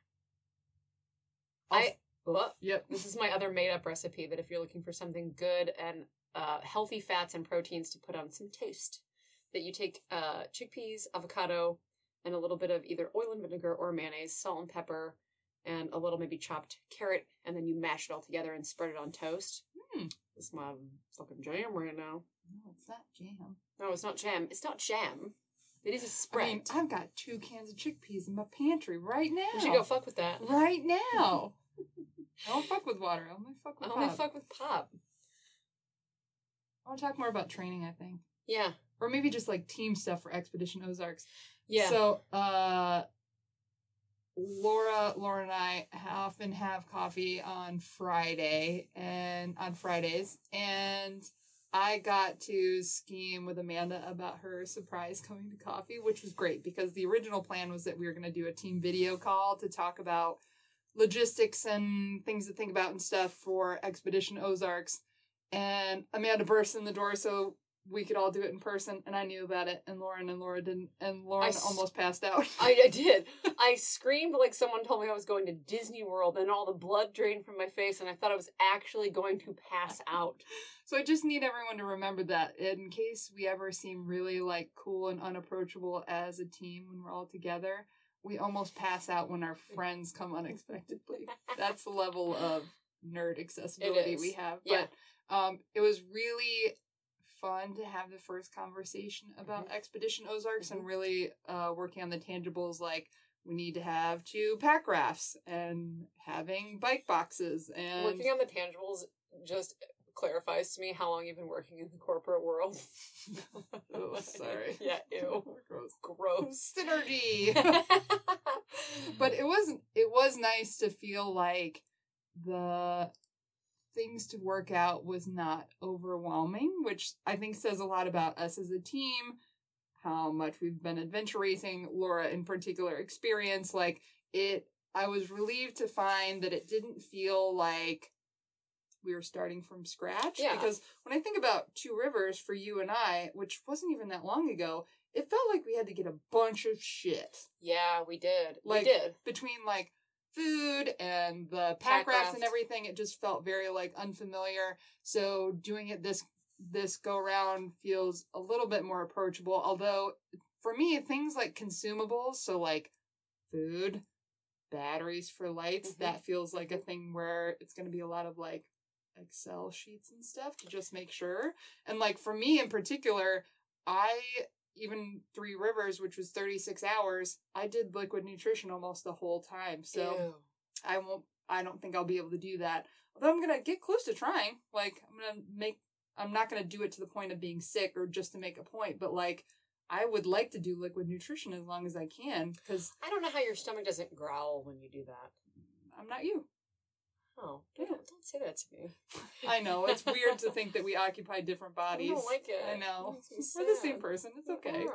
Also- I oh, Yep. this is my other made up recipe that if you're looking for something good and uh, healthy fats and proteins to put on some toast, that you take uh, chickpeas, avocado, and a little bit of either oil and vinegar or mayonnaise, salt and pepper, and a little maybe chopped carrot, and then you mash it all together and spread it on toast. This is my fucking jam right now. No, it's not jam. No, it's not jam. It's not jam. It is a I spread. mean, I've got two cans of chickpeas in my pantry right now. we should go fuck with that. right now. I don't fuck with water. I only fuck with I only pop. fuck with pop. I want to talk more about training. I think, Yeah. or maybe just like team stuff for Expedition Ozarks. Yeah. So, uh, Laura, Laura and I often have coffee on Friday and on Fridays, and I got to scheme with Amanda about her surprise coming to coffee, which was great because the original plan was that we were going to do a team video call to talk about logistics and things to think about and stuff for Expedition Ozarks. And Amanda burst in the door so we could all do it in person, and I knew about it, and Lauren and Laura didn't, and Lauren s- almost passed out. I, I did. I screamed like someone told me I was going to Disney World, and all the blood drained from my face, and I thought I was actually going to pass out. So I just need everyone to remember that in case we ever seem really like cool and unapproachable as a team when we're all together, we almost pass out when our friends come unexpectedly. That's the level of nerd accessibility we have. Yeah. But um it was really fun to have the first conversation about Mhm. Expedition Ozarks and Mhm. really uh working on the tangibles like we need to have two pack rafts and having bike boxes and Working on the tangibles just clarifies to me how long you've been working in the corporate world. Oh, sorry. yeah, ew. Gross. Gross. Synergy. but it wasn't it was nice to feel like the things to work out was not overwhelming which i think says a lot about us as a team how much we've been adventure racing laura in particular experience like it i was relieved to find that it didn't feel like we were starting from scratch Yeah. because when i think about two rivers for you and i which wasn't even that long ago it felt like we had to get a bunch of shit yeah, we did. Like- we did. between like food and the pack Pack rafts and everything it just felt very like unfamiliar. So doing it this this go round feels a little bit more approachable although for me things like consumables so like food batteries for lights Mhm. that feels like a thing where it's going to be a lot of like excel sheets and stuff to just make sure. And like for me in particular i even three rivers which was 36 hours i did liquid nutrition almost the whole time so Ew. i won't i don't think i'll be able to do that although i'm gonna get close to trying like i'm gonna make i'm not gonna do it to the point of being sick or just to make a point but like i would like to do liquid nutrition as long as i can because I don't know how your stomach doesn't growl when you do that. i'm not you Oh, Yeah. don't, don't say that to me. i know it's weird to think that we occupy different bodies I don't like it. i know It we're the same person it's okay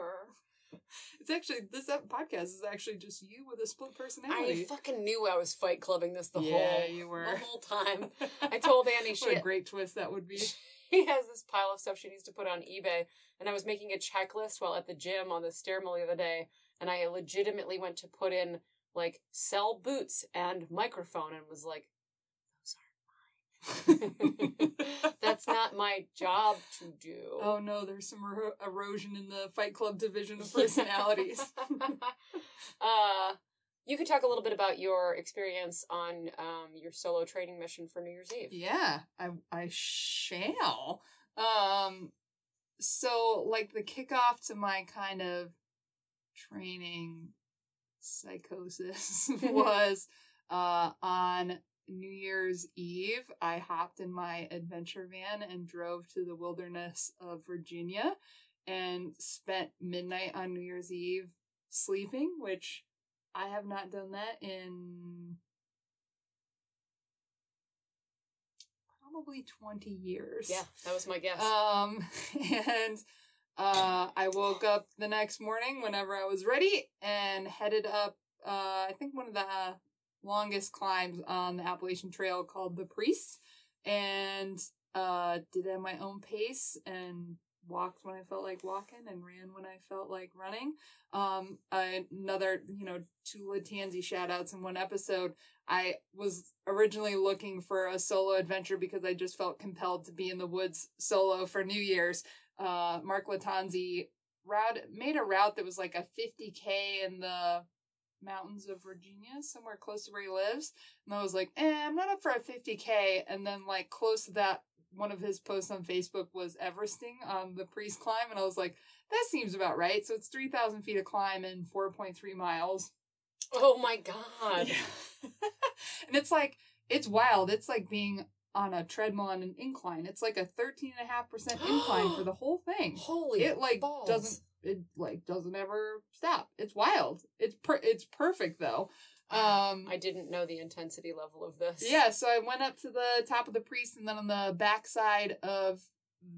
it's actually this podcast is actually just you with a split personality. I personality fucking knew I was fight clubbing this the Yeah, whole you were. the whole time. I told Annie she what a great twist that would be. she has this pile of stuff she needs to put on eBay, and I was making a checklist while at the gym on the stair mill the other day, and I legitimately went to put in like sell boots and microphone, and was like, those aren't mine. That's not my job to do. Oh no, there's some ero- erosion in the Fight Club division of personalities. uh, you could talk a little bit about your experience on um, your solo training mission for New Year's Eve. yeah, I I shall. Um, so like the kickoff to my kind of training psychosis was uh on New Year's Eve. I hopped in my adventure van and drove to the wilderness of Virginia and spent midnight on New Year's Eve sleeping, which I have not done that in probably 20 years. Yeah, that was my guess. Um, and uh, I woke up the next morning whenever I was ready and headed up, uh, I think one of the longest climbs on the Appalachian Trail called the Priest, and uh, did it at my own pace and walked when I felt like walking and ran when I felt like running. Um, another, you know, two Lattanzi shout outs in one episode. I was originally looking for a solo adventure because I just felt compelled to be in the woods solo for New Year's. Uh, Mark Lattanzi route made a route that was like a 50k in the mountains of Virginia, somewhere close to where he lives. And I was like, eh, I'm not up for a 50k. And then like close to that, one of his posts on Facebook was Everesting on the priest climb, and I was like, that seems about right. So it's 3,000 feet of climb and 4.3 miles. oh my god. and it's like it's wild. It's like being on a treadmill on an incline. It's like a 13.5% incline for the whole thing. Holy it like balls. doesn't it like doesn't ever stop. It's wild. It's per- it's perfect though. Um I didn't know the intensity level of this. yeah, so I went up to the top of the priest, and then on the backside of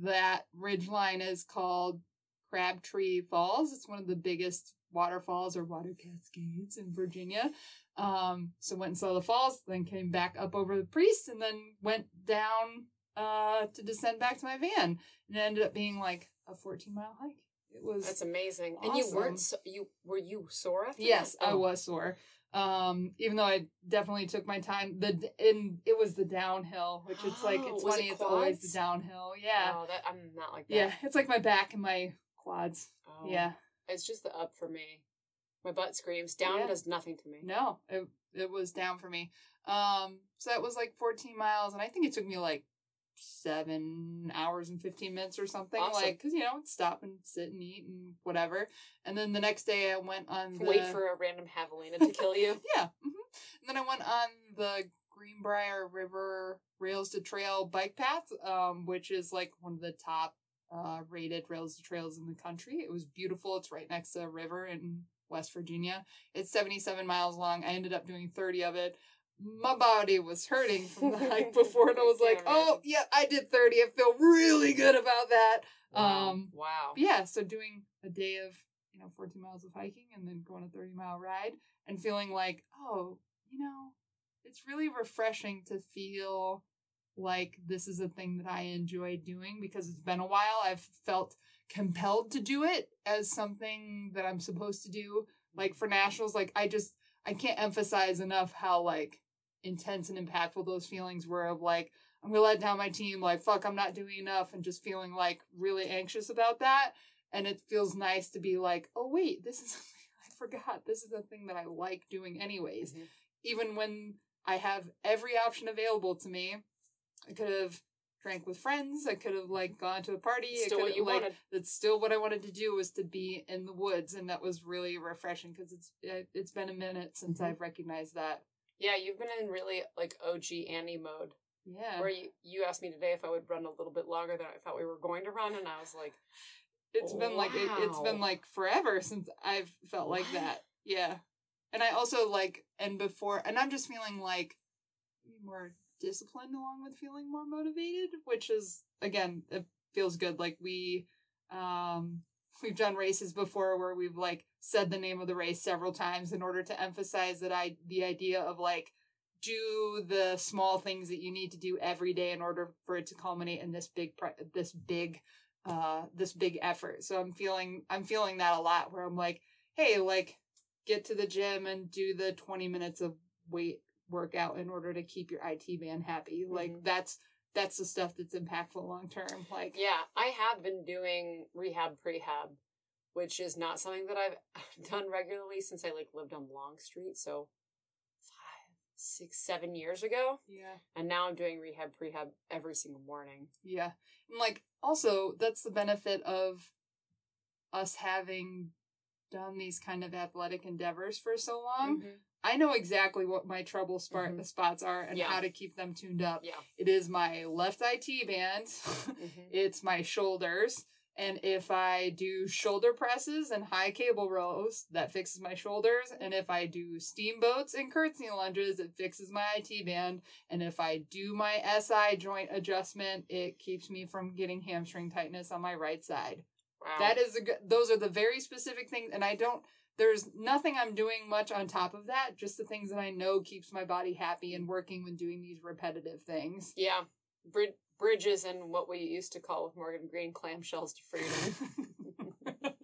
that ridge line is called Crabtree Falls. It's one of the biggest waterfalls or water cascades in Virginia. Um, so went and saw the falls, then came back up over the priest, and then went down uh, to descend back to my van. And it ended up being like a 14 mile hike. It was That's amazing. And you weren't so, you were you sore after Yes? I Oh. was sore. Um, even though I definitely took my time. The in it was the downhill, which it's like Oh, it's it funny. It's always the downhill. Yeah, Oh, that I'm not like that. yeah. It's like my back and my quads. Oh. Yeah. It's just the up for me. My butt screams. Down Yeah. does nothing to me. No, it it was down for me. Um, so that was like 14 miles, and I think it took me like seven hours and 15 minutes or something. Awesome. Like, cause you know, stop and sit and eat and whatever. And then the next day I went on the Wait for a random javelina to kill you. Yeah. hmm And then I went on the Greenbrier River Rails to Trail bike path, um, which is like one of the top uh, rated rails to trails in the country. It was beautiful. It's right next to a river in West Virginia. It's 77 miles long. I ended up doing 30 of it. My body was hurting from the hike before, and I was like, "Oh, yeah, I did 30. I feel really good about that." Wow. Um, wow. yeah, so doing a day of, you know, 14 miles of hiking and then going a 30 mile ride and feeling like, oh, you know, it's really refreshing to feel like this is a thing that I enjoy doing because it's been a while. I've felt compelled to do it as something that I'm supposed to do. Like for nationals, like I just, I can't emphasize enough how like intense and impactful those feelings were of like, I'm gonna let down my team, like, fuck, I'm not doing enough, and just feeling like really anxious about that. And it feels nice to be like, oh, wait, this is, I forgot, this is a thing that I like doing anyways. Mhm. Even when I have every option available to me, I could have drank with friends, I could have, like, gone to a party. I Still could what have, you like, wanted. that's still what I wanted to do was to be in the woods, and that was really refreshing because it's it, it's been a minute since Mhm. I've recognized that. Yeah, you've been in really like OG Annie mode. Yeah, Where you, you asked me today if I would run a little bit longer than I thought we were going to run, and I was like, it's been like it, it's been like forever since I've felt like that. Yeah, and I also like and before, and I'm just feeling like more disciplined along with feeling more motivated, which is again it feels good. Like we, um, we've done races before where we've like said the name of the race several times in order to emphasize that I the idea of like do the small things that you need to do every day in order for it to culminate in this big this big uh this big effort so i'm feeling i'm feeling that a lot where i'm like hey like get to the gym and do the 20 minutes of weight workout in order to keep your it band happy like Mhm. that's that's the stuff that's impactful long term like yeah, I have been doing rehab prehab, which is not something that I've done regularly since I like lived on Long Street. So five, six, seven years ago, yeah and now I'm doing rehab prehab every single morning. Yeah. And like also that's the benefit of us having done these kind of athletic endeavors for so long. Mhm. I know exactly what my trouble spot Mhm. spots are and Yeah. how to keep them tuned up. Yeah. It is my left IT band, Mhm. it's my shoulders, and if I do shoulder presses and high cable rows, that fixes my shoulders. And if I do steamboats and curtsy lunges, it fixes my IT band. And if I do my SI joint adjustment, it keeps me from getting hamstring tightness on my right side. Wow. That is a good, those are the very specific things. And I don't, there's nothing I'm doing much on top of that, just the things that I know keeps my body happy and working when doing these repetitive things. yeah. Brid- bridges and what we used to call with Morgan Green clamshells to freedom.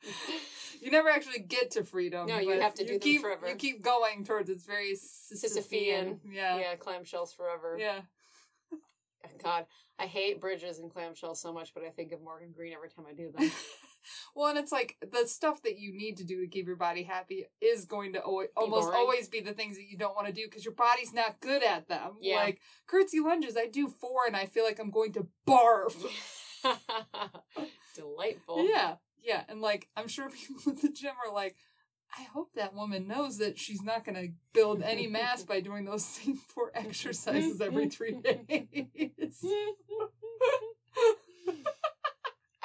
you never actually get to freedom. No, you have to do them keep, forever. You keep going towards it's very Sisyphean. Sisyphean. Yeah. yeah, clamshells forever. Yeah. God, I hate bridges and clamshells so much, but I think of Morgan Green every time I do them. well, and it's like the stuff that you need to do to keep your body happy is going to always, almost boring. always be the things that you don't want to do because your body's not good at them. Yeah. Like curtsy lunges, I do four and I feel like I'm going to barf. Delightful. Yeah, yeah, and like I'm sure people at the gym are like, I hope that woman knows that she's not going to build any mass by doing those same four exercises every three days.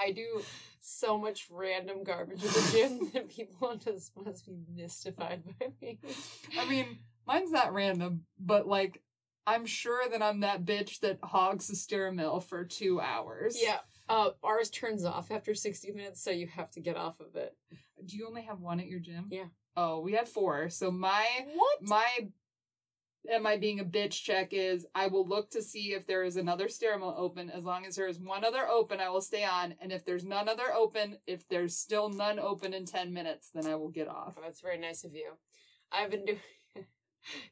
I do so much random garbage at the gym that people just must be mystified by me. I mean, mine's not random, but like, I'm sure that I'm that bitch that hogs the stair mill for two hours. Yeah. Uh, ours turns off after 60 minutes, so you have to get off of it. Do you only have one at your gym? Yeah. Oh, we had four. So my What? my am I being a bitch check is I will look to see if there is another stair mill open. As long as there is one other open, I will stay on. And if there's none other open, if there's still none open in ten minutes, then I will get off. That's very nice of you. I've been doing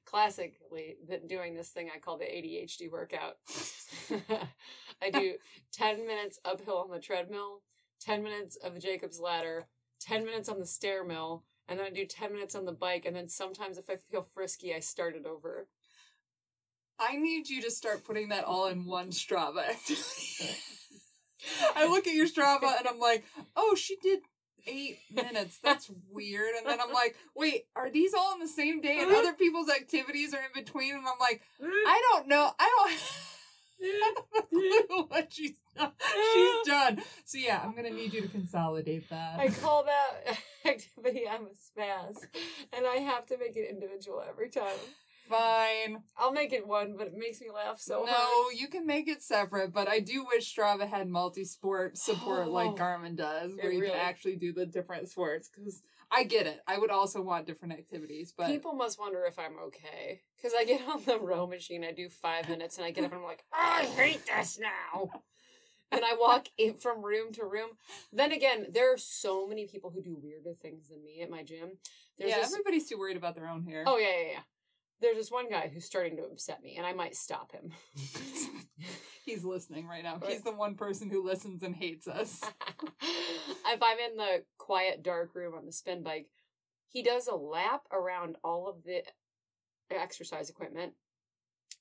classically been doing this thing I call the ADHD workout. I do 10 minutes uphill on the treadmill, 10 minutes of the Jacob's ladder, 10 minutes on the stair mill, and then I do 10 minutes on the bike, and then sometimes if I feel frisky, I start it over. I need you to start putting that all in one Strava. I look at your Strava and I'm like, oh, she did eight minutes. That's weird. And then I'm like, wait, are these all on the same day and other people's activities are in between? And I'm like, I don't know. I don't clue what she's done. She's done. So yeah, I'm gonna need you to consolidate that. I call that activity I'm a spaz, and I have to make it individual every time. Fine. I'll make it one, but it makes me laugh so hard. no, hard. you can make it separate, but I do wish Strava had multi-sport support like Oh. Garmin does, where you really- can actually do the different sports. Because I get it. I would also want different activities, but People must wonder if I'm okay. Because I get on the row machine, I do five minutes, and I get up and I'm like, oh, I hate this now. And I walk in from room to room. Then again, there are so many people who do weirder things than me at my gym. There's yeah, this, everybody's too worried about their own hair. oh yeah, yeah, yeah. There's this one guy who's starting to upset me, and I might stop him. He's listening right now. He's the one person who listens and hates us. if I'm in the quiet, dark room on the spin bike, he does a lap around all of the exercise equipment,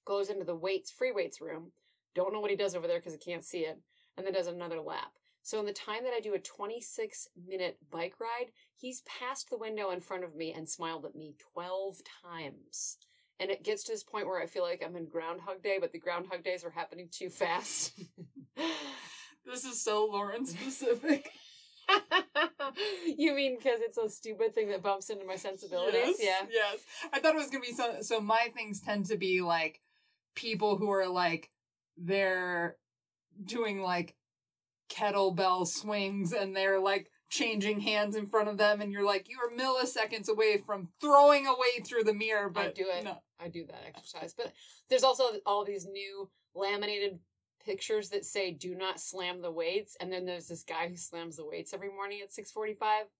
goes into the weights, free weights room. Don't know what he does over there because I can't see it, and then does another lap. So in the time that I do a 26 minute bike ride, he's passed the window in front of me and smiled at me 12 times. And it gets to this point where I feel like I'm in Groundhog Day, but the Groundhog Days are happening too fast. this is so Lauren specific. you mean because it's a stupid thing that bumps into my sensibilities? Yes, Yeah. Yes. I thought it was gonna be so so my things tend to be like people who are like they're doing like kettlebell swings and they're like changing hands in front of them and you're like you're milliseconds away from throwing away through the mirror but do it. no. I do that exercise. But there's also all these new laminated pictures that say do not slam the weights and then there's this guy who slams the weights every morning at 6:45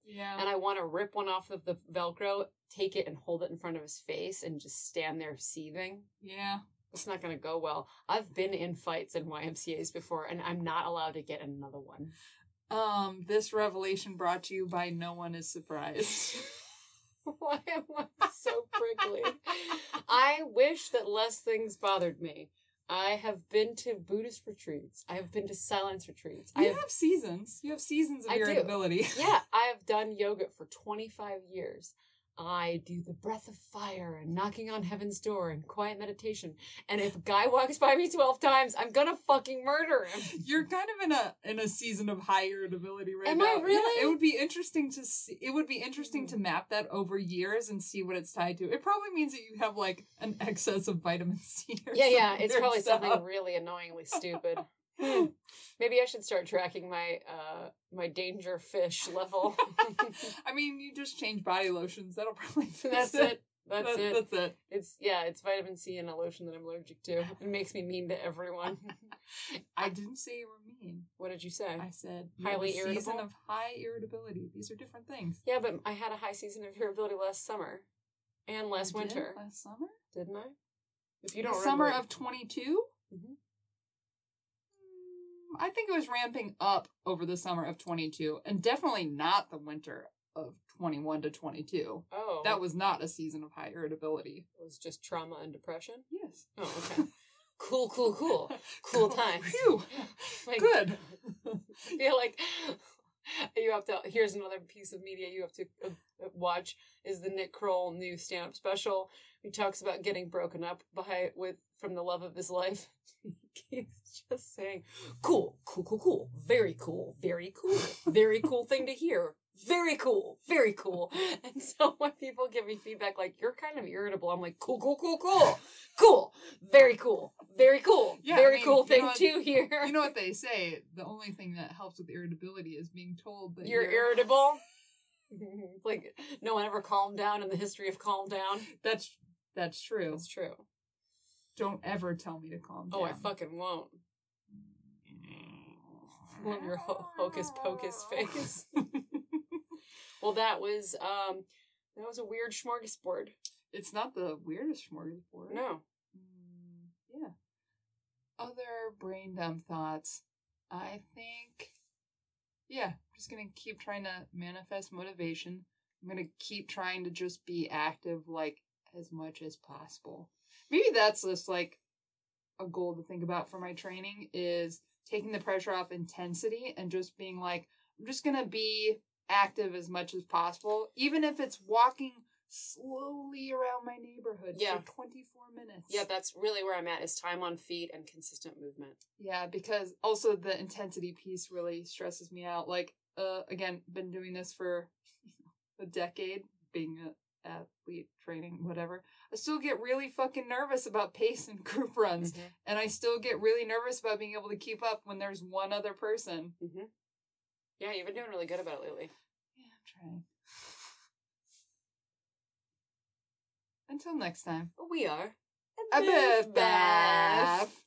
yeah and I want to rip one off of the velcro, take it and hold it in front of his face and just stand there seething. yeah It's not going to go well. I've been in fights in YMCA's before and I'm not allowed to get another one. Um this revelation brought to you by no one is surprised Why am I so prickly? I wish that less things bothered me. I have been to Buddhist retreats. I have been to silence retreats. I you have, have seasons you have seasons of I do. irritability yeah, I have done yoga for 25 years. I do the breath of fire and knocking on heaven's door and quiet meditation. And if a guy walks by me 12 times, I'm gonna fucking murder him. You're kind of in a in a season of high irritability right Am now. Am I Yeah, really? it would be interesting to see. It would be interesting to hmm. map that over years and see what it's tied to. It probably means that you have like an excess of vitamin C. Or Yeah, yeah, it's probably stuff. something really annoyingly stupid. Hmm. Maybe I should start tracking my uh my danger fish level. I mean, you just change body lotions. That'll probably That's it. That's That- it. That's it. It's yeah, it's vitamin C and a lotion that I'm allergic to. It makes me mean to everyone. I didn't say you were mean. what did you say? I said Highly a season irritable? of high irritability. These are different things. Yeah, but I had a high season of irritability last summer and last winter, last summer. didn't I? If you don't summer remember, of 22 Mhm. I think it was ramping up over the summer of 22 and definitely not the winter of 21 to 22 oh, that was not a season of high irritability it was just trauma and depression. yes Oh, okay. cool, cool, cool. Cool times. Phew. My good feel like you have to. Here's another piece of media you have to uh, uh, watch: is the Nick Kroll new stand-up special. He talks about getting broken up by with from the love of his life. He's just saying, "Cool, cool, cool, cool, very cool, very cool, very cool thing to hear." Very cool, very cool. And so when people give me feedback like you're kind of irritable, I'm like, cool, cool, cool, cool, cool, very cool, very cool, Yeah, very I mean, cool thing what- to hear. You know what they say? The only thing that helps with irritability is being told that You're irritable. Like no one ever calmed down in the history of calm down. That's that's true. That's true. Don't ever tell me to calm down. Oh, I fucking won't. Love your ho- hocus pocus face. Well, that was um, that was a weird smorgasbord. It's not the weirdest smorgasbord. No, Mm, yeah. Other brain dump thoughts. I think. Yeah, I'm just gonna keep trying to manifest motivation. I'm gonna keep trying to just be active, like as much as possible. Maybe that's just like a goal to think about for my training is taking the pressure off intensity and just being like, I'm just gonna be active as much as possible, even if it's walking slowly around my neighborhood Yeah. for 24 minutes. yeah, that's really where I'm at. Is time on feet and consistent movement. Yeah, because also the intensity piece really stresses me out. Like, uh, again, been doing this for a decade, being a athlete training, whatever. I still get really fucking nervous about pace and group runs, Mhm. and I still get really nervous about being able to keep up when there's one other person. Mhm. Yeah, you've been doing really good about it lately. Yeah, I'm trying. Until next time. We are A biff bath.